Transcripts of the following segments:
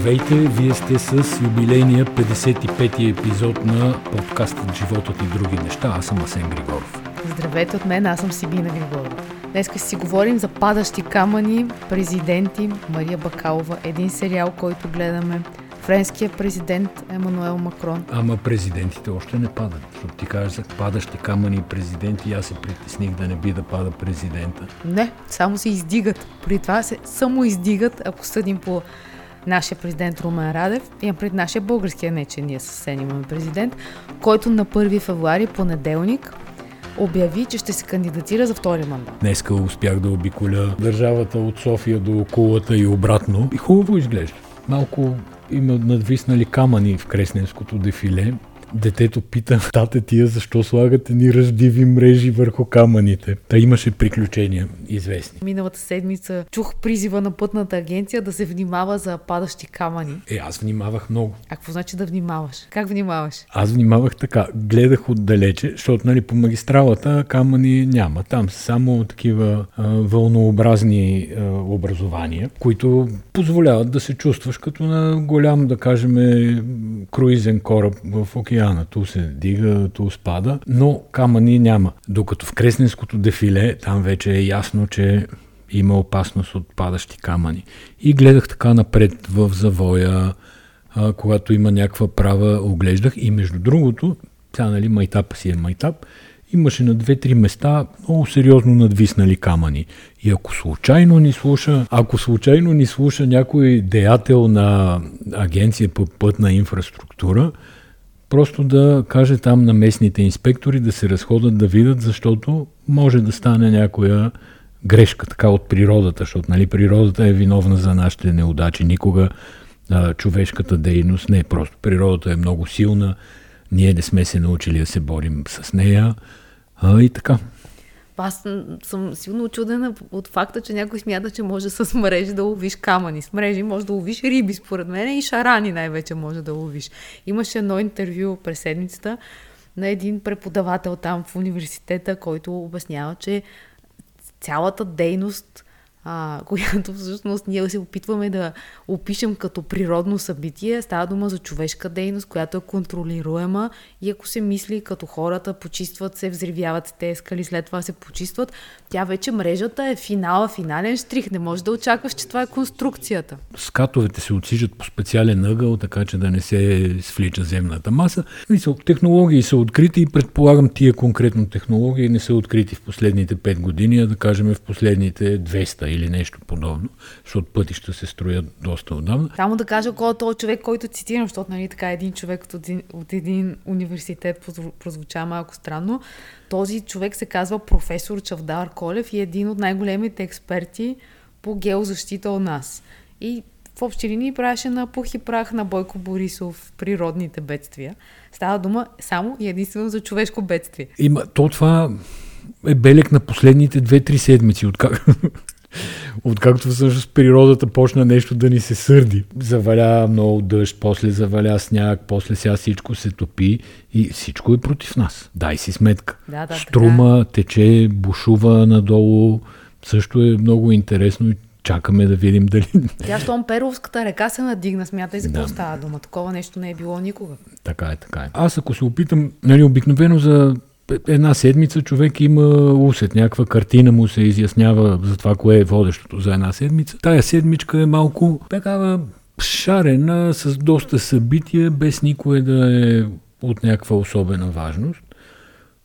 Здравейте, вие сте с юбилейния 55-ти епизод на подкастът Животът и други неща. Аз съм Асен Григоров. Здравейте от мен, аз съм Сибина Григорова. Днес си говорим за падащи камъни, президенти, Мария Бакалова, един сериал, който гледаме, френския президент Емануел Макрон. Ама президентите още не падат, защото ти кажеш за падащи камъни и президенти, аз се притесних да не би да пада президента. Не, само се издигат. При това се само издигат, ако съдим по нашия президент Румен Радев, имам пред нашия българския, не че ние съвсем имаме президент, който на 1 февруари, понеделник, обяви, че ще се кандидатира за втори мандат. Днеска успях да обиколя държавата от София до Кулата и обратно. И хубаво изглежда. Малко има надвиснали камъни в Кресненското дефиле детето пита тате тия защо слагате ни ръждиви мрежи върху камъните. Та имаше приключения известни. Миналата седмица чух призива на пътната агенция да се внимава за падащи камъни. Е, аз внимавах много. А какво значи да внимаваш? Как внимаваш? Аз внимавах така. Гледах отдалече, защото нали, по магистралата камъни няма. Там са само такива а, вълнообразни а, образования, които позволяват да се чувстваш като на голям, да кажем, круизен кораб в океан океана. Ту се дига, ту спада, но камъни няма. Докато в Кресненското дефиле, там вече е ясно, че има опасност от падащи камъни. И гледах така напред в завоя, а, когато има някаква права, оглеждах. И между другото, тя, нали, майтапа си е майтап, имаше на две-три места много сериозно надвиснали камъни. И ако случайно ни слуша, ако случайно ни слуша някой деятел на агенция по пътна инфраструктура, просто да каже там на местните инспектори да се разходят да видят, защото може да стане някоя грешка така от природата, защото нали, природата е виновна за нашите неудачи. Никога а, човешката дейност не е просто. Природата е много силна, ние не сме се научили да се борим с нея а, и така. Аз съм силно очудена от факта, че някой смята, че може с мрежи да ловиш камъни. С мрежи може да ловиш риби, според мен, и шарани най-вече може да ловиш. Имаше едно интервю през седмицата на един преподавател там в университета, който обяснява, че цялата дейност а, която всъщност ние се опитваме да опишем като природно събитие. Става дума за човешка дейност, която е контролируема и ако се мисли като хората почистват се, взривяват те скали, след това се почистват, тя вече мрежата е финала, финален штрих. Не може да очакваш, че това е конструкцията. Скатовете се отсижат по специален ъгъл, така че да не се свлича земната маса. Технологии са открити и предполагам тия конкретно технологии не са открити в последните 5 години, а да кажем в последните 200 или нещо подобно, защото пътища се строят доста отдавна. Само да кажа кой е този човек, който цитирам, защото нали, така един човек от един, от един университет прозвуча малко странно. Този човек се казва професор Чавдар Колев и е един от най-големите експерти по геозащита у нас. И в общи линии правеше на пух и прах на Бойко Борисов природните бедствия. Става дума само и единствено за човешко бедствие. Има, то това е белег на последните две-три седмици, откак, Откакто всъщност природата почна нещо да ни се сърди. Заваля много дъжд, после заваля сняг, после сега всичко се топи и всичко е против нас. Дай си сметка. Да, да, Струма така. тече, бушува надолу. Също е много интересно и чакаме да видим дали... Тя, щом Перовската река се надигна, смятай за какво да. става дума. Такова нещо не е било никога. Така е, така е. Аз ако се опитам, нали, обикновено за една седмица човек има усет, някаква картина му се изяснява за това, кое е водещото за една седмица. Тая седмичка е малко такава шарена, с доста събития, без никое да е от някаква особена важност.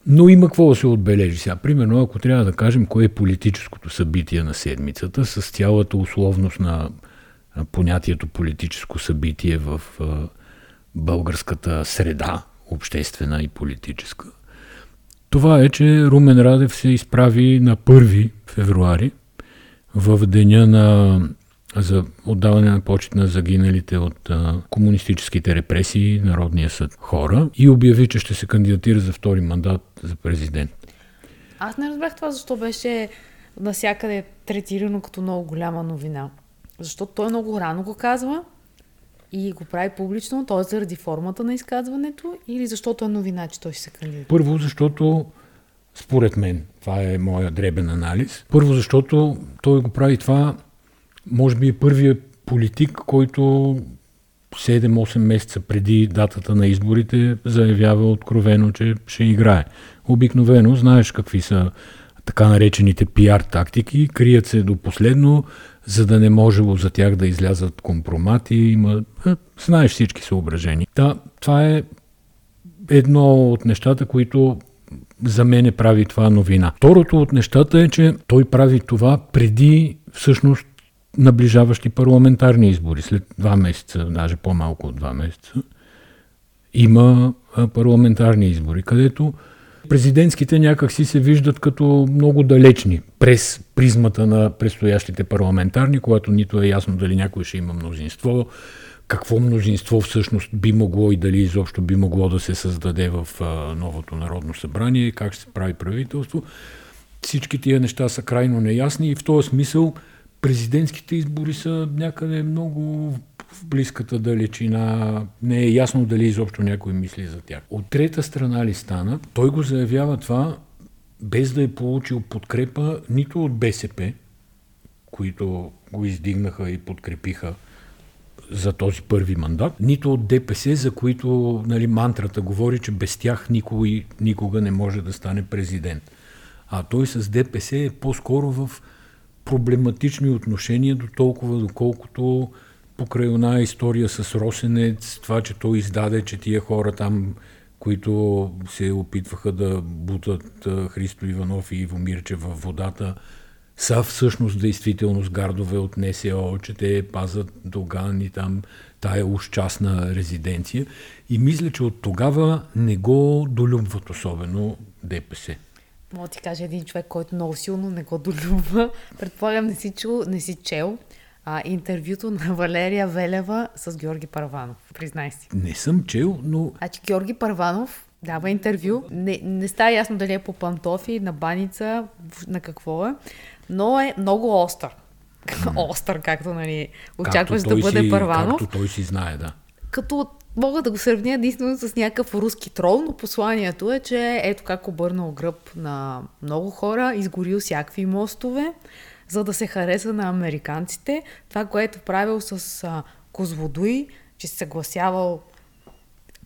Но има какво да се отбележи сега. Примерно, ако трябва да кажем кое е политическото събитие на седмицата, с цялата условност на понятието политическо събитие в българската среда, обществена и политическа – това е, че Румен Радев се изправи на 1 февруари в деня на за отдаване на почет на загиналите от а, комунистическите репресии Народния съд хора и обяви, че ще се кандидатира за втори мандат за президент. Аз не разбрах това, защо беше насякъде третирано като много голяма новина. Защото той много рано го казва и го прави публично, т.е. заради формата на изказването или защото е новина, че той ще се кандидатира? Първо, защото според мен, това е моя дребен анализ. Първо, защото той го прави това, може би е първият политик, който 7-8 месеца преди датата на изборите заявява откровено, че ще играе. Обикновено знаеш какви са така наречените пиар тактики, крият се до последно, за да не можело за тях да излязат компромати. Има, знаеш всички съображения. Да, това е едно от нещата, които за мене прави това новина. Второто от нещата е, че той прави това преди всъщност наближаващи парламентарни избори. След два месеца, даже по-малко от два месеца, има парламентарни избори, където президентските някакси се виждат като много далечни през призмата на предстоящите парламентарни, когато нито е ясно дали някой ще има мнозинство, какво мнозинство всъщност би могло и дали изобщо би могло да се създаде в новото Народно събрание, как ще се прави правителство. Всички тия неща са крайно неясни и в този смисъл президентските избори са някъде много в близката далечина. Не е ясно дали изобщо някой мисли за тях. От трета страна ли стана, той го заявява това без да е получил подкрепа нито от БСП, които го издигнаха и подкрепиха за този първи мандат, нито от ДПС, за които нали, мантрата говори, че без тях никой никога не може да стане президент. А той с ДПС е по-скоро в проблематични отношения до толкова, доколкото покрай една история с Росенец, това, че той издаде, че тия хора там, които се опитваха да бутат Христо Иванов и Иво Мирче във водата, са всъщност действително с гардове от НСО, че те пазат Доган и там тая уж частна резиденция. И мисля, че от тогава не го долюбват особено ДПС. Мога ти кажа един човек, който много силно не го долюбва. Предполагам, не си, чул, не си чел а, интервюто на Валерия Велева с Георги Парванов. Признай си. Не съм чел, но... Значи Георги Парванов дава интервю. Не, не става ясно дали е по пантофи, на баница, на какво е, но е много остър. остър, както нали, очакваш да бъде си, Парванов. Както той си знае, да. Като мога да го сравня единствено с някакъв руски трол, но посланието е, че ето как обърнал гръб на много хора, изгорил всякакви мостове, за да се хареса на американците. Това, което правил с а, Козводуй, че се съгласявал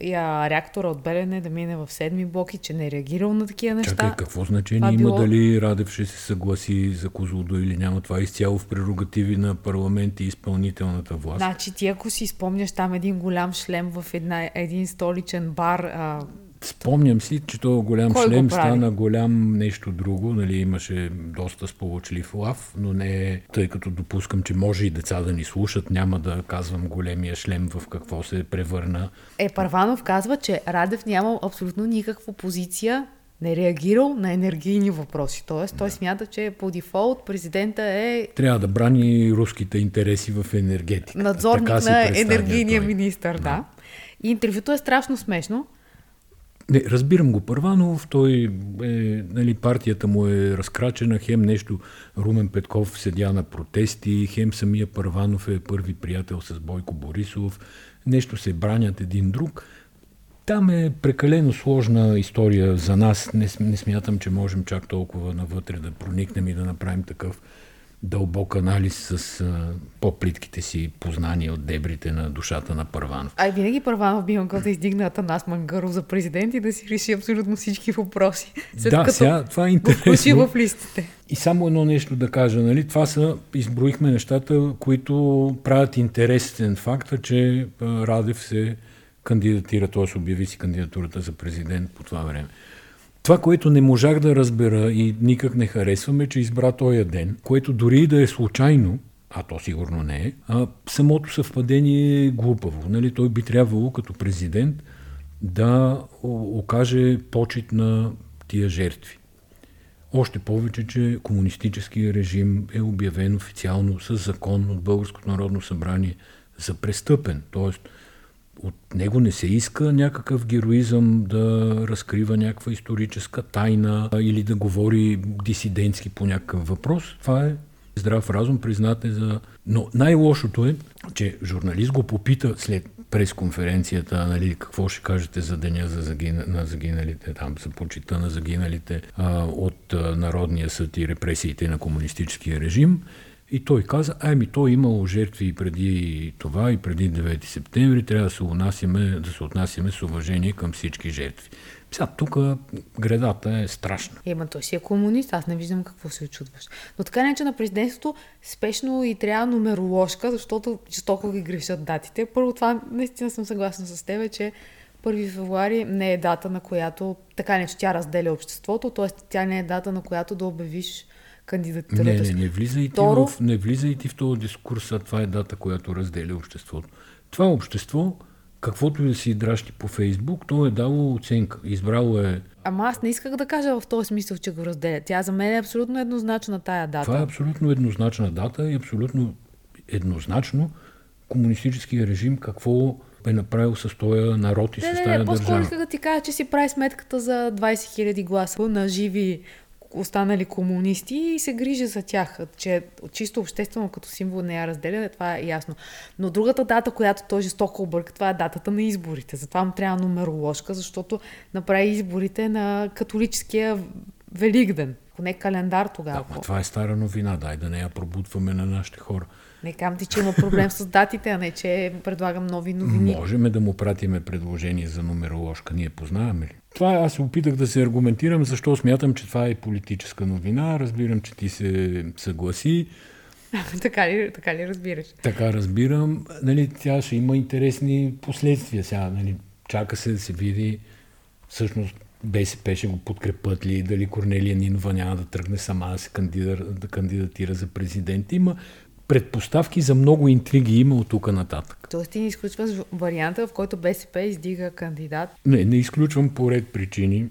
я, реактора от Белене да мине в седми блок и че не е реагирал на такива неща. Чакай, какво значение има било... дали Радев ще се съгласи за Козлодо или няма? Това е изцяло в прерогативи на парламент и изпълнителната власт. Значи ти ако си спомняш там един голям шлем в една, един столичен бар, а, Спомням си, че този голям Кой шлем стана голям нещо друго. Нали, имаше доста сполучлив лав, но не тъй като допускам, че може и деца да ни слушат, няма да казвам големия шлем в какво се превърна. Е, Парванов казва, че Радев нямал абсолютно никаква позиция не реагирал на енергийни въпроси. Тоест, той да. смята, че по дефолт президента е... Трябва да брани руските интереси в енергетика. Надзорник на енергийния министр, да. да. И интервюто е страшно смешно, не, разбирам го Първанов, той е, нали, партията му е разкрачена, хем нещо Румен Петков седя на протести, хем самия Първанов е първи приятел с Бойко Борисов, нещо се бранят един друг. Там е прекалено сложна история за нас. Не, не смятам, че можем чак толкова навътре да проникнем и да направим такъв дълбок анализ с а, по-плитките си познания от дебрите на душата на Първанов. Ай, винаги Първанов би могъл да издигне Атанас Мангаров за президент и да си реши абсолютно всички въпроси. След да, сега това е интересно. в листите. И само едно нещо да кажа, нали? това са, изброихме нещата, които правят интересен факта, че Радев се кандидатира, т.е. обяви си кандидатурата за президент по това време. Това, което не можах да разбера и никак не харесваме, че избра този ден, което дори да е случайно, а то сигурно не е, а самото съвпадение е глупаво. Нали? Той би трябвало като президент да окаже почет на тия жертви. Още повече, че комунистическия режим е обявен официално с закон от Българското народно събрание за престъпен. Тоест, от него не се иска някакъв героизъм да разкрива някаква историческа тайна или да говори дисидентски по някакъв въпрос. Това е здрав разум, признате за... Но най-лошото е, че журналист го попита след пресконференцията, нали, какво ще кажете за деня за загина, на загиналите, там, за почита на загиналите а, от а, Народния съд и репресиите на комунистическия режим. И той каза, ами то е имало жертви и преди това, и преди 9 септември, трябва да се, унасиме, да се отнасяме с уважение към всички жертви. Сега тук гредата е страшна. Ема той си е комунист, аз не виждам какво се очудваш. Но така не, че на президентството спешно и трябва нумероложка, защото жестоко ги грешат датите. Първо това наистина съм съгласна с тебе, че 1 февруари не е дата, на която така не, че тя разделя обществото, т.е. тя не е дата, на която да обявиш кандидатурата Не, не, не влизайте, Второ... в, не влизайте в този дискурс, а това е дата, която разделя обществото. Това общество, каквото и да си дращи по Фейсбук, то е дало оценка. Избрало е... Ама аз не исках да кажа в този смисъл, че го разделя. Тя за мен е абсолютно еднозначна тая дата. Това е абсолютно еднозначна дата и абсолютно еднозначно комунистическия режим какво е направил с този народ и не, с тази държава. По-скоро исках да ти кажа, че си прави сметката за 20 000 гласа на живи останали комунисти и се грижи за тях. Че чисто обществено като символ не я разделя, това е ясно. Но другата дата, която той жестоко обърка, това е датата на изборите. Затова му трябва нумероложка, защото направи изборите на католическия Великден. Поне календар тогава. Да, това е стара новина, дай да не я пробутваме на нашите хора. Не кам ти, че има проблем с датите, а не, че предлагам нови новини. Можеме да му пратиме предложение за нумероложка. Ние познаваме ли? Това аз се опитах да се аргументирам, защо смятам, че това е политическа новина. Разбирам, че ти се съгласи. така, ли, така ли разбираш? Така разбирам. Нали, тя ще има интересни последствия сега. Нали, чака се да се види всъщност БСП ще го подкрепят ли, дали Корнелия Нинова няма да тръгне сама да се кандидатира, да кандидатира за президент. Има предпоставки за много интриги има от тук нататък. Тоест ти не изключваш варианта, в който БСП издига кандидат? Не, не изключвам по ред причини.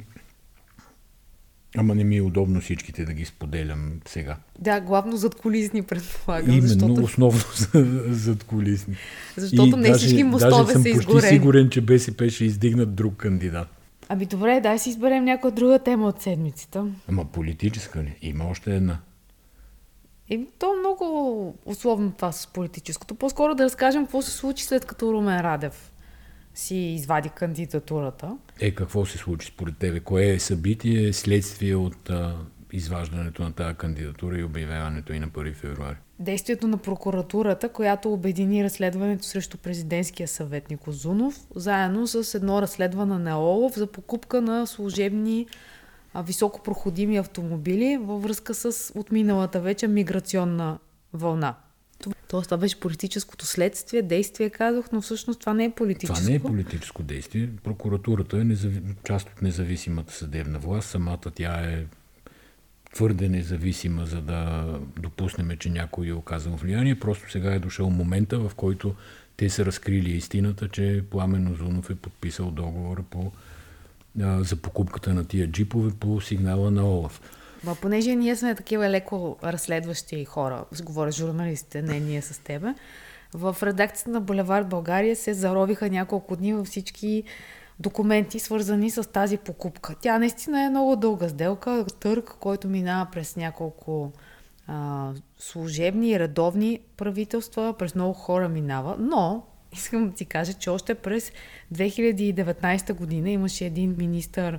Ама не ми е удобно всичките да ги споделям сега. Да, главно зад колисни предполагам. Именно, защото... основно зад колисни. Защото и не даже, всички мостове са изгорени. съм почти сигурен, че БСП ще издигнат друг кандидат. Ами добре, дай си изберем някоя друга тема от седмицата. Ама политическа ли? Има още една. И то много условно това с политическото. По-скоро да разкажем какво се случи след като Румен Радев си извади кандидатурата. Е, какво се случи според тебе? Кое е събитие, следствие от а, изваждането на тази кандидатура и обявяването и на 1 февруари? Действието на прокуратурата, която обедини разследването срещу президентския съветник Озунов, заедно с едно разследване на ОЛОВ за покупка на служебни високопроходими автомобили във връзка с отминалата вече миграционна вълна. Тоест, това беше политическото следствие, действие, казах, но всъщност това не е политическо. Това не е политическо действие. Прокуратурата е незави... част от независимата съдебна власт. Самата тя е твърде независима, за да допуснем, че някой е оказал влияние. Просто сега е дошъл момента, в който те са разкрили истината, че Пламен Озунов е подписал договора по а, за покупката на тия джипове по сигнала на Олаф. Ма, понеже ние сме такива леко разследващи хора, говоря журналистите, не ние с тебе, в редакцията на Булевард България се заровиха няколко дни във всички документи, свързани с тази покупка. Тя наистина е много дълга сделка, търг, който минава през няколко а, служебни и редовни правителства, през много хора минава, но искам да ти кажа, че още през 2019 година имаше един министър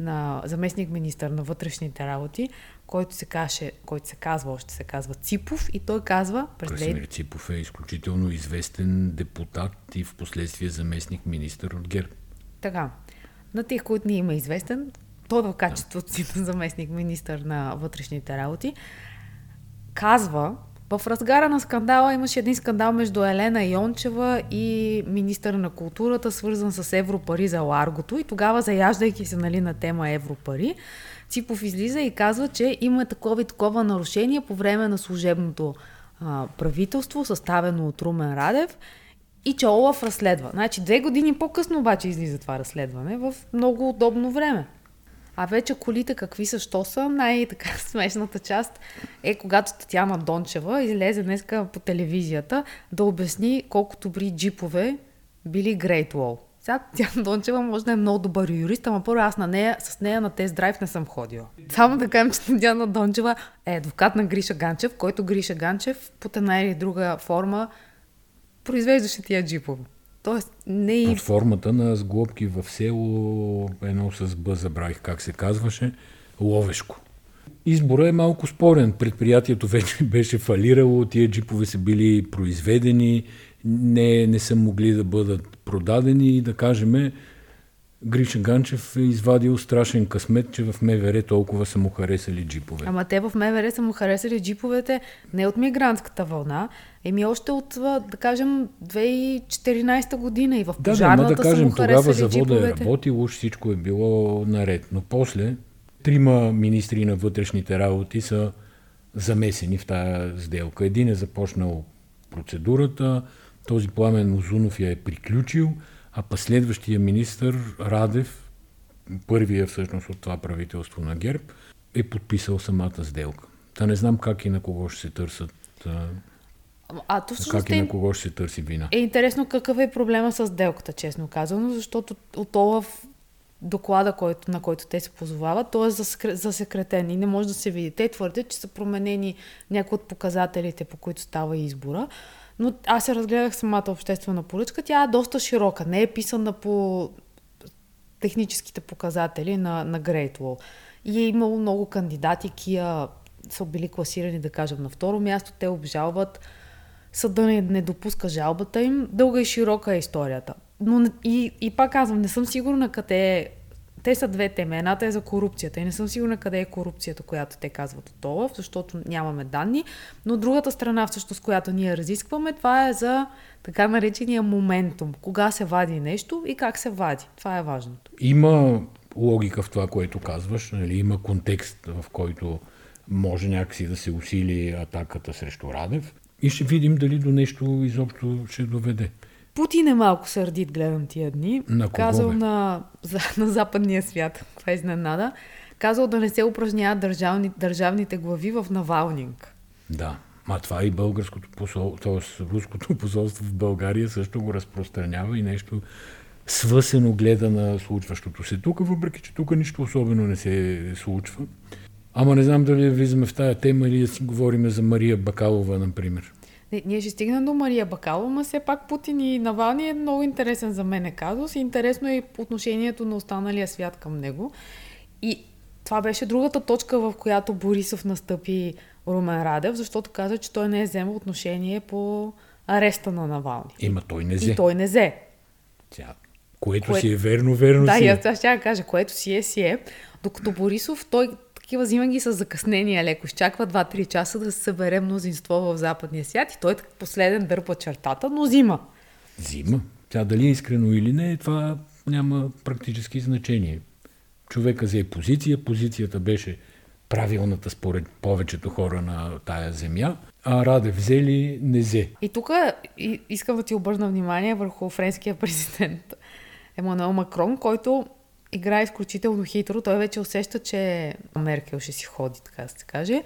на заместник министър на вътрешните работи, който се, каже, който се казва, още се казва Ципов и той казва... През Красимир Ципов е изключително известен депутат и в последствие заместник министър от ГЕРБ. Така. На тих, които не има известен, той в качеството си на заместник министър на вътрешните работи, казва, в разгара на скандала имаше един скандал между Елена Йончева и министър на културата, свързан с европари за Ларгото. И тогава, заяждайки се нали, на тема европари, Ципов излиза и казва, че има такова и такова нарушение по време на служебното а, правителство, съставено от Румен Радев и че Олаф разследва. Значи две години по-късно обаче излиза това разследване в много удобно време. А вече колите какви са, що са, най-така смешната част е когато Татьяна Дончева излезе днеска по телевизията да обясни колко добри джипове били Great Wall. Сега Татьяна Дончева може да е много добър юрист, ама първо аз на нея, с нея на тест драйв не съм ходила. Само да кажем, че Татьяна Дончева е адвокат на Гриша Ганчев, който Гриша Ганчев под една или друга форма произвеждаше тия джипове. Тоест, не и... Под формата на сглобки в село, едно с Б, забравих как се казваше, Ловешко. Избора е малко спорен. Предприятието вече беше фалирало, тия джипове са били произведени, не, не са могли да бъдат продадени и да кажем, Гриша Ганчев е извадил страшен късмет, че в МВР толкова са му харесали джипове. Ама те в МВР са му харесали джиповете не от мигрантската вълна, еми още от, да кажем, 2014 година и в пожарната да, да, да кажем, тогава завода е работил, уж всичко е било наред. Но после трима министри на вътрешните работи са замесени в тази сделка. Един е започнал процедурата, този Пламен Озунов я е приключил, а последващия министр Радев, първия всъщност от това правителство на ГЕРБ, е подписал самата сделка. Та не знам как и на кого ще се търсят а то как и на кого ще търси вина. Е интересно какъв е проблема с сделката, честно казано, защото от Олаф доклада, който, на който те се позовават, той е засекретен и не може да се види. Те твърдят, че са променени някои от показателите, по които става избора. Но аз се разгледах самата обществена поръчка. Тя е доста широка. Не е писана по техническите показатели на, на Great Wall. И е имало много кандидати, кия са били класирани, да кажем, на второ място. Те обжалват. Съда не, не допуска жалбата им. Дълга и широка е историята. Но и, и пак казвам, не съм сигурна къде е те са две теми. Едната е за корупцията и не съм сигурна къде е корупцията, която те казват от ОЛАФ, защото нямаме данни. Но другата страна, всъщност, която ние разискваме, това е за така наречения моментум. Кога се вади нещо и как се вади. Това е важното. Има логика в това, което казваш. Нали? Има контекст, в който може някакси да се усили атаката срещу Радев. И ще видим дали до нещо изобщо ще доведе. Путин е малко сърдит, гледам тия дни. На Казал на, за, на западния свят, това е изненада. Казал да не се упражняват държавни, държавните глави в Навалнинг. Да. Ма това и българското посол, т.е. руското посолство в България също го разпространява и нещо свъсено гледа на случващото се тук, въпреки че тук нищо особено не се случва. Ама не знам дали влизаме в тая тема или да си говорим за Мария Бакалова, например. Не, ние ще стигнем до Мария Бакалова, но все пак Путин и Навални е много интересен за мен е казус интересно е отношението на останалия свят към него. И това беше другата точка, в която Борисов настъпи Румен Радев, защото каза, че той не е вземал отношение по ареста на Навални. Има, той не взе. И той не взе. Тя, което Кое... си е верно, верно да, си е. Да, аз ще кажа, което си е, си е. Докато Борисов, той такива взима ги с закъснение леко. Изчаква 2-3 часа да се събере мнозинство в западния свят и той последен дърпа чертата, но взима. Взима. Тя дали е искрено или не, това няма практически значение. Човека взе позиция, позицията беше правилната според повечето хора на тая земя, а Раде взели не взе. И тук искам да ти обърна внимание върху френския президент Емануел Макрон, който играе изключително хитро. Той вече усеща, че Меркел ще си ходи, така да се каже.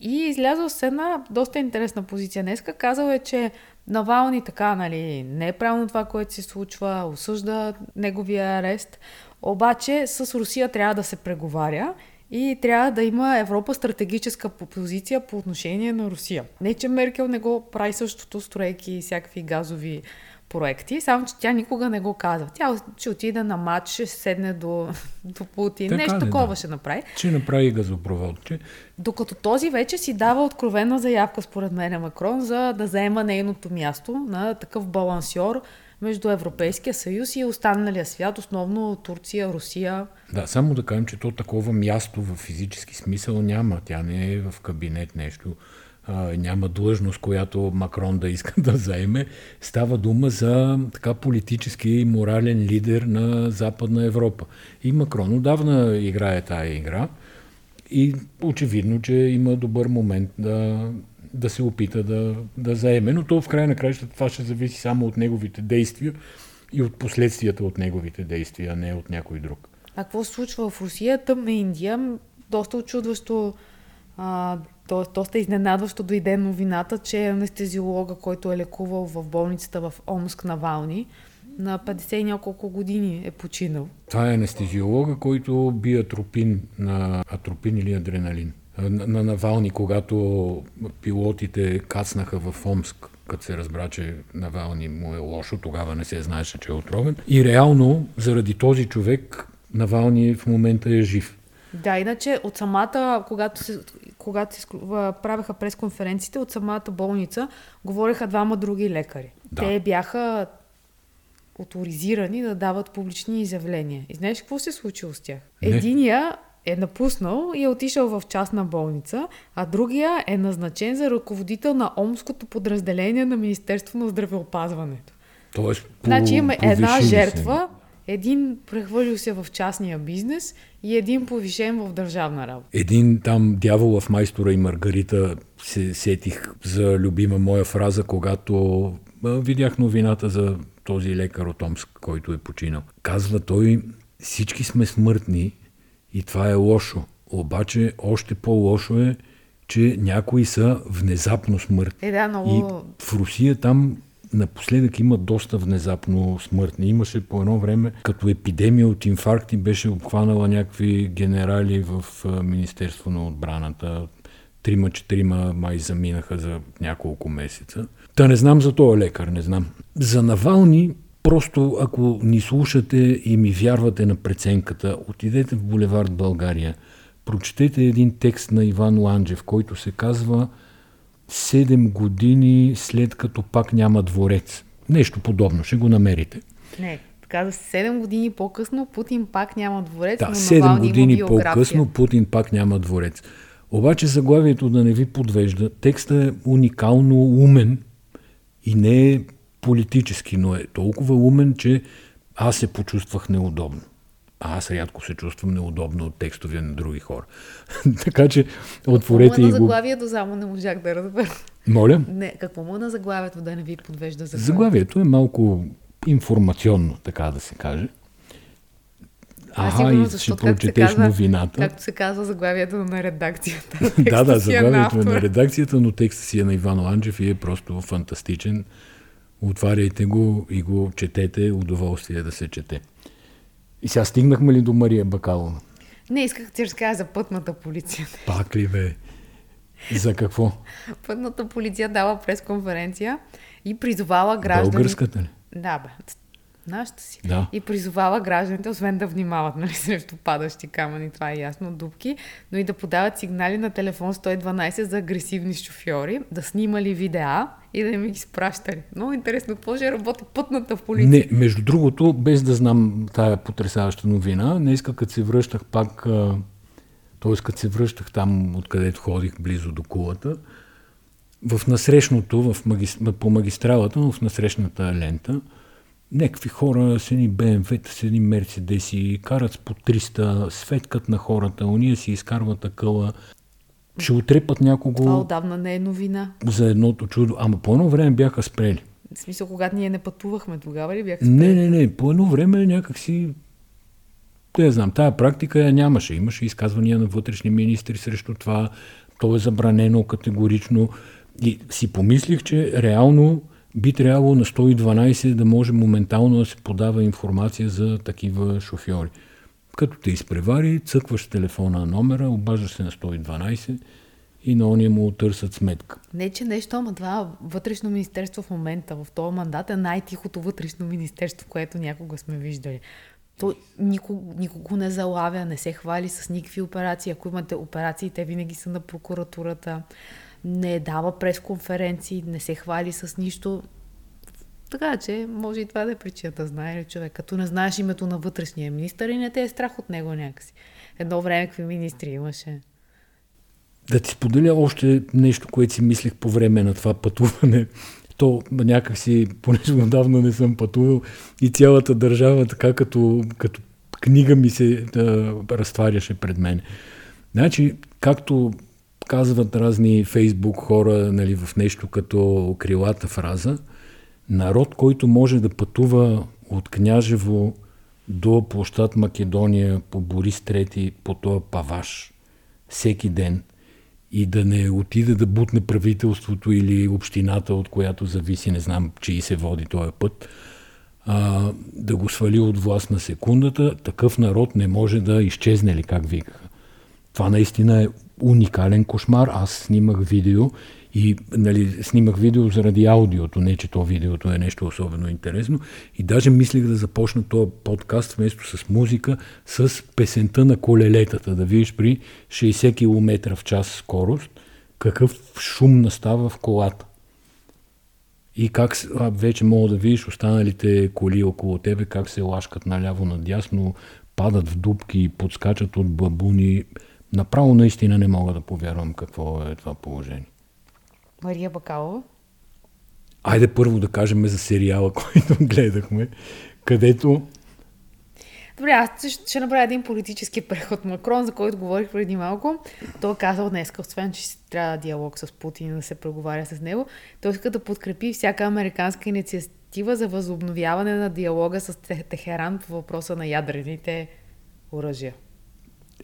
И излязъл с една доста интересна позиция днеска. Казал е, че Навални така, нали, не е правилно това, което се случва, осъжда неговия арест. Обаче с Русия трябва да се преговаря и трябва да има Европа стратегическа позиция по отношение на Русия. Не, че Меркел не го прави същото, строейки всякакви газови проекти, само че тя никога не го казва. Тя ще отиде на матч, ще седне до, до Путин, така нещо такова да. ще направи. Ще направи газопроводче. Докато този вече си дава откровена заявка, според мен, Макрон, за да заема нейното място на такъв балансьор между Европейския съюз и останалия свят, основно Турция, Русия. Да, само да кажем, че то такова място в физически смисъл няма. Тя не е в кабинет нещо няма длъжност, която Макрон да иска да заеме. Става дума за така политически и морален лидер на Западна Европа. И Макрон отдавна играе тая игра и очевидно, че има добър момент да, да се опита да, да заеме, но то в край на краищата това ще зависи само от неговите действия и от последствията от неговите действия, а не от някой друг. А какво се случва в Русия? Тъмна Индия, доста очудващо а, то, доста изненадващо дойде новината, че анестезиолога, който е лекувал в болницата в Омск на Вални, на 50 и няколко години е починал. Това е анестезиолога, който би атропин на атропин или адреналин. На, на Навални, когато пилотите кацнаха в Омск, като се разбра, че Навални му е лошо, тогава не се знаеше, че е отровен. И реално, заради този човек, Навални в момента е жив. Да, иначе от самата, когато се, когато се правеха пресконференциите, от самата болница говореха двама други лекари. Да. Те бяха авторизирани да дават публични изявления. И знаеш какво се е случило с тях? Не. Единия е напуснал и е отишъл в частна болница, а другия е назначен за ръководител на Омското подразделение на Министерство на здравеопазването. Тоест, по, значи има една жертва. Един прехвърлил се в частния бизнес и един повишен в държавна работа. Един там дявол в майстора и Маргарита се сетих за любима моя фраза, когато видях новината за този лекар от Омск, който е починал. Казва той, всички сме смъртни и това е лошо. Обаче още по-лошо е, че някои са внезапно смъртни. Е, да, много... И в Русия там напоследък има доста внезапно смъртни. Имаше по едно време, като епидемия от инфаркти беше обхванала някакви генерали в Министерство на отбраната. Трима-четирима май заминаха за няколко месеца. Та не знам за този лекар, не знам. За Навални Просто ако ни слушате и ми вярвате на преценката, отидете в Булевард България, прочетете един текст на Иван Ланджев, който се казва 7 години след като пак няма дворец. Нещо подобно, ще го намерите. Не, каза 7 години по-късно Путин пак няма дворец, да, но 7 години по-късно Путин пак няма дворец. Обаче заглавието да не ви подвежда, текстът е уникално умен и не е политически, но е толкова умен, че аз се почувствах неудобно. А аз рядко се чувствам неудобно от текстове на други хора. така че отворете какво и го... заглавието само не можах да разбера. Моля? Не, какво му е на заглавието да не ви подвежда заглавието? Заглавието е малко информационно, така да се каже. Ага, и ще прочетеш новината. Както се казва заглавието на редакцията. да, да, е заглавието е на редакцията, но текстът си е на Иван Ланджев и е просто фантастичен. Отваряйте го и го четете, удоволствие да се чете. И сега стигнахме ли до Мария Бакалова? Не, исках ти разкажа за пътната полиция. Пак ли бе? За какво? Пътната полиция дава пресконференция и призовала граждани... Българската ли? Да, бе. Нашата си. Да. И призовава гражданите, освен да внимават нали, срещу падащи камъни, това е ясно, дубки, но и да подават сигнали на телефон 112 за агресивни шофьори, да снимали видеа и да ми ги спращали. Много интересно, какво ще работи пътната в полиция. Не, между другото, без да знам тая потрясаваща новина, днеска като се връщах пак, т.е. като се връщах там, откъдето ходих близо до кулата, в насрещното, в магис... по магистралата, но в насрещната лента, някакви хора с едни БМВ-та, с едни Мерцедеси, карат по 300, светкат на хората, уния си изкарват акъла, ще отрепат някого. Това отдавна не е новина. За едното чудо. Ама по едно време бяха спрели. В смисъл, когато ние не пътувахме, тогава ли бяха спрели? Не, не, не. По едно време някакси не знам, тая практика я нямаше. Имаше изказвания на вътрешни министри срещу това. То е забранено категорично. И си помислих, че реално би трябвало на 112 да може моментално да се подава информация за такива шофьори. Като те изпревари, цъкваш телефона номера, обаждаш се на 112 и на ония му търсят сметка. Не, че нещо, ама това вътрешно министерство в момента, в този мандат е най-тихото вътрешно министерство, което някога сме виждали. То никого, никого не залавя, не се хвали с никакви операции. Ако имате операции, те винаги са на прокуратурата. Не дава пресконференции, не се хвали с нищо. Така че, може и това да е причината, знае ли човек. Като не знаеш името на вътрешния министър и не те е страх от него някакси. Едно време какви министри имаше. Да ти споделя още нещо, което си мислех по време на това пътуване. То някакси, понеже отдавна не съм пътувал и цялата държава така като, като книга ми се да, разтваряше пред мен. Значи, както казват разни фейсбук хора нали, в нещо като крилата фраза, народ, който може да пътува от Княжево до площад Македония по Борис Трети по този паваш всеки ден и да не отиде да бутне правителството или общината, от която зависи, не знам, чии се води този път, а, да го свали от власт на секундата, такъв народ не може да изчезне ли, как викаха. Това наистина е уникален кошмар. Аз снимах видео И нали, снимах видео заради аудиото, не че то видеото е нещо особено интересно. И даже мислих да започна този подкаст вместо с музика, с песента на колелетата, да видиш при 60 км в час скорост, какъв шум настава в колата. И как вече мога да видиш останалите коли около тебе, как се лашкат наляво надясно, падат в дубки, подскачат от бабуни. Направо наистина не мога да повярвам какво е това положение. Мария Бакалова? Айде първо да кажем за сериала, който гледахме, където Добре, аз ще, ще направя един политически преход. Макрон, за който говорих преди малко, той е казал днес, освен че трябва диалог с Путин да се преговаря с него, той иска да подкрепи всяка американска инициатива за възобновяване на диалога с Техеран по въпроса на ядрените оръжия.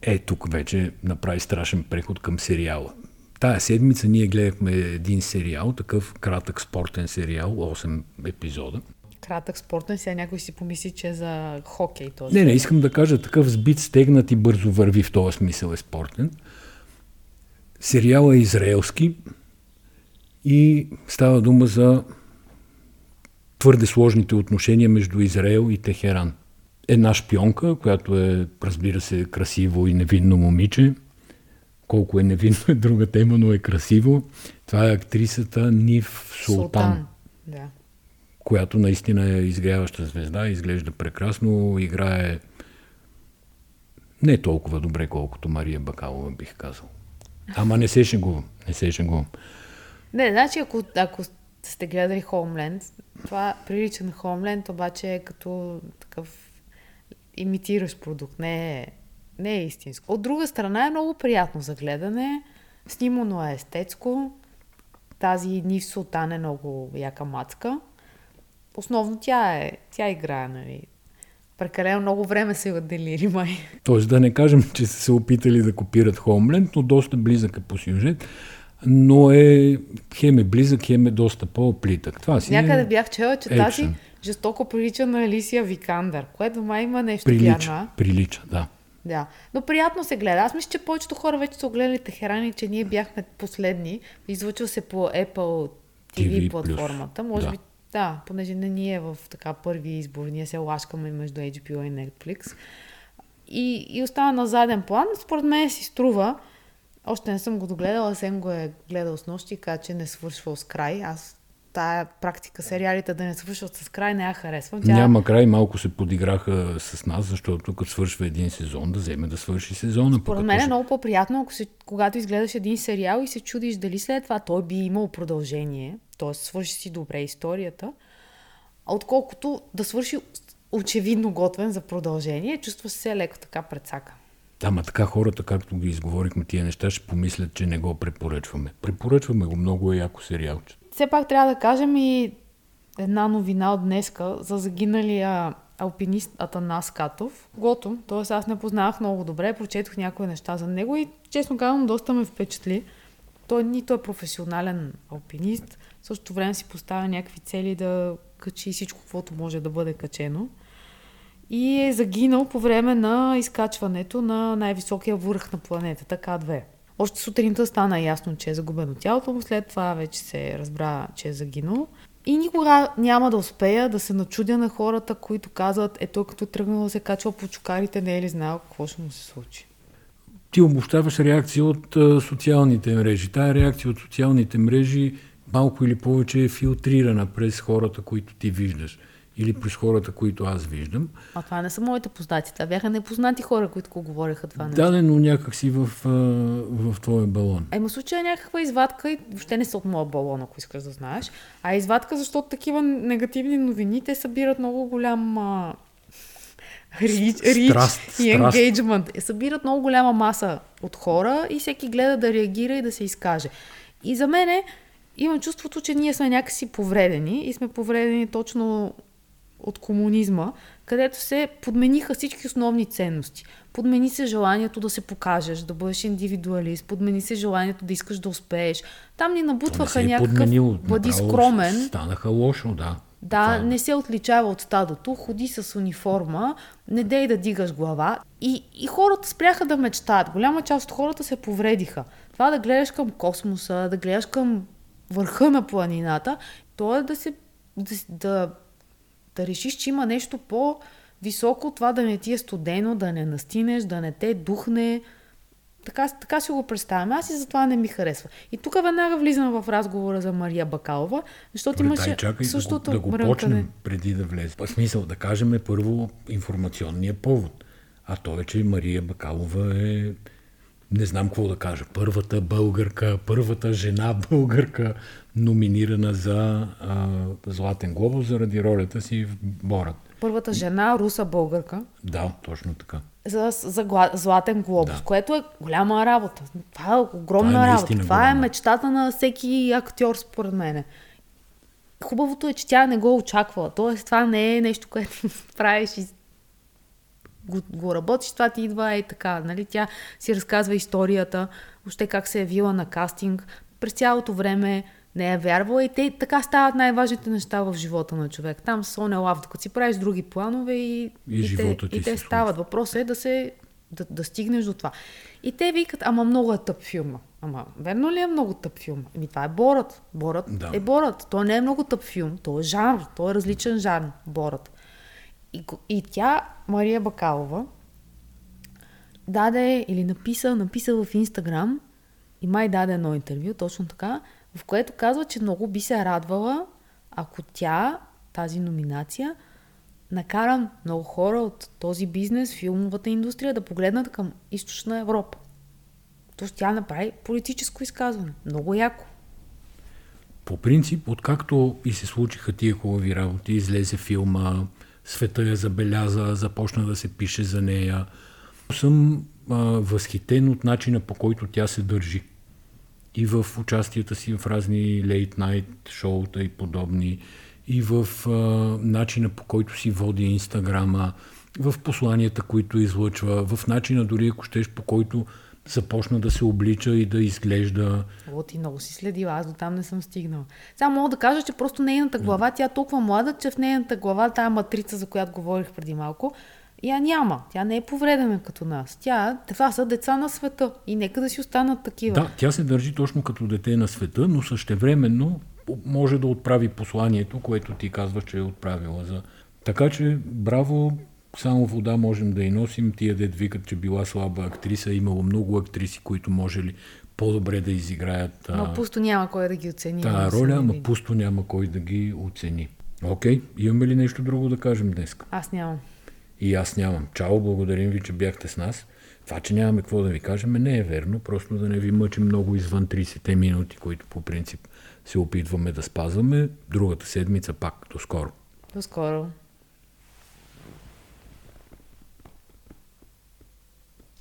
Е, тук вече направи страшен преход към сериала. Тая седмица ние гледахме един сериал, такъв кратък спортен сериал, 8 епизода кратък спортен, сега някой си помисли, че е за хокей. Този не, не, искам да кажа такъв сбит, стегнат и бързо върви в този смисъл е спортен. Сериал е израелски и става дума за твърде сложните отношения между Израел и Техеран. Една шпионка, която е, разбира се, красиво и невинно момиче. Колко е невинно е друга тема, но е красиво. Това е актрисата Нив Султан. Султан. Да която наистина е изгряваща звезда, изглежда прекрасно, играе не толкова добре, колкото Мария Бакалова, бих казал. Ама не се шегувам, не се шегувам. Не, значи ако, ако сте гледали Хоумленд, това прилича на Хоумленд, обаче е като такъв имитиращ продукт, не е, не е истинско. От друга страна е много приятно за гледане, снимано е естетско, тази Нив Султан е много яка мацка основно тя е, тя играе, нали. Прекалено много време се отделили, май. Тоест да не кажем, че са се опитали да копират Хоумленд, но доста близък е по сюжет но е хем е близък, хем е доста по-плитък. Това си Някъде е бях чела, че екшен. тази жестоко прилича на Алисия Викандър, което май има нещо прилича, вярно. Прилича, да. Да, но приятно се гледа. Аз мисля, че повечето хора вече са огледали Техерани, че ние бяхме последни. Излъчва се по Apple TV, TV платформата. Може да. би да, понеже не ни е в така първи избор, ние се лашкаме между HBO и Netflix. И, и остава на заден план. Според мен си струва. Още не съм го догледала, съм го е гледал с нощи, така че не свършвал с край. Аз тая практика сериалите да не свършват с край не я харесвам. Тя... Няма край, малко се подиграха с нас, защото като свършва един сезон, да вземе да свърши сезона. Според мен е много по-приятно, ако се, когато изгледаш един сериал и се чудиш дали след това той би имал продължение, т.е. свърши си добре историята, отколкото да свърши очевидно готвен за продължение, чувства се леко така предсака. Да, ма така хората, както ги изговорихме тия неща, ще помислят, че не го препоръчваме. Препоръчваме го, много е яко сериалче. Все пак трябва да кажем и една новина от днеска за загиналия алпинист Атанас Катов. Гото, т.е. аз не познавах много добре, прочетох някои неща за него и честно казвам доста ме впечатли. Той нито е професионален алпинист, в същото време си поставя някакви цели да качи всичко, каквото може да бъде качено. И е загинал по време на изкачването на най-високия върх на планетата К2. Още сутринта стана ясно, че е загубено тялото му, след това вече се разбра, че е загинал. И никога няма да успея да се начудя на хората, които казват, е той като е тръгнал да се качва по чукарите, не е ли знаел какво ще му се случи. Ти обощаваш реакция от социалните мрежи. Тая реакция от социалните мрежи малко или повече е филтрирана през хората, които ти виждаш или през хората, които аз виждам. А това не са моите познати, това бяха непознати хора, които го говореха това нещо. Да, но някак си в, в твоя балон. Ема случая е някаква извадка и въобще не са от моя балон, ако искаш да знаеш. А извадка, защото такива негативни новини, те събират много голям а, рич, рич страст, и енгейджмент. Събират много голяма маса от хора и всеки гледа да реагира и да се изкаже. И за мен имам чувството, че ние сме някакси повредени и сме повредени точно от комунизма, където се подмениха всички основни ценности. Подмени се желанието да се покажеш, да бъдеш индивидуалист, подмени се желанието да искаш да успееш. Там ни набутваха някакъв подменил, бъди скромен. Станаха лошо, да. Да, Това... не се отличава от стадото, ходи с униформа, не дей да дигаш глава. И, и хората спряха да мечтаят. Голяма част от хората се повредиха. Това да гледаш към космоса, да гледаш към върха на планината, то е да се да, да, да решиш, че има нещо по-високо, това да не ти е студено, да не настинеш, да не те духне. Така, така си го представям. Аз и затова не ми харесва. И тук веднага влизам в разговора за Мария Бакалова, защото Добре, имаше дай, чакай, същото да го, да го почнем преди да влезе. В смисъл да кажем първо информационния повод. А то е, че Мария Бакалова е не знам какво да кажа, първата българка, първата жена българка, номинирана за а, Златен глобус заради ролята си в Борът. Първата жена, руса българка. Да, точно така. За, за гла, Златен глобус, да. което е голяма работа. Това е огромна Това е работа. Това голяма. е мечтата на всеки актьор, според мен. Хубавото е, че тя не го очаквала. Тоест, това не е нещо, което правиш и го, го работиш, това ти идва и така. Нали? Тя си разказва историята, още как се е явила на кастинг. През цялото време не е вярвала и те така стават най-важните неща в живота на човек. Там с Соня Лав, докато си правиш други планове и, и, и те, и те стават. Въпросът е да се да, да стигнеш до това. И те викат, ама много е тъп филма. Ама, верно ли е много тъп филм? Еми, това е Борът. Борът Да. е Борът. Той не е много тъп филм. Той е жанр. Той е различен жанр. Борът. И, и тя, Мария Бакалова, даде или написа, написа в Инстаграм и май даде едно интервю, точно така, в което казва, че много би се радвала, ако тя, тази номинация, накара много хора от този бизнес, филмовата индустрия да погледнат към източна Европа. Тоест тя направи политическо изказване. Много яко. По принцип, откакто и се случиха тия хубави работи, излезе филма, света я забеляза, започна да се пише за нея, съм а, възхитен от начина по който тя се държи. И в участията си в разни night шоута и подобни, и в а, начина по който си води инстаграма, в посланията, които излъчва, в начина дори ако щеш по който започна да се облича и да изглежда О, ти много си следила, аз до там не съм стигнала. Само мога да кажа, че просто нейната глава, тя е толкова млада, че в нейната глава тая матрица, за която говорих преди малко, я няма. Тя не е повредена като нас. Тя, това са деца на света и нека да си останат такива. Да, тя се държи точно като дете на света, но същевременно може да отправи посланието, което ти казваш, че е отправила. За... Така че, браво, само вода можем да и носим. Тия дед викат, че била слаба актриса. Имало много актриси, които можели по-добре да изиграят Но пусто няма кой да ги оцени. да се роля, ама пусто няма кой да ги оцени. Окей, имаме ли нещо друго да кажем днес? Аз нямам. И аз нямам. Чао, благодарим ви, че бяхте с нас. Това, че нямаме какво да ви кажем, не е верно. Просто да не ви мъчим много извън 30-те минути, които по принцип се опитваме да спазваме. Другата седмица пак. До скоро. До скоро.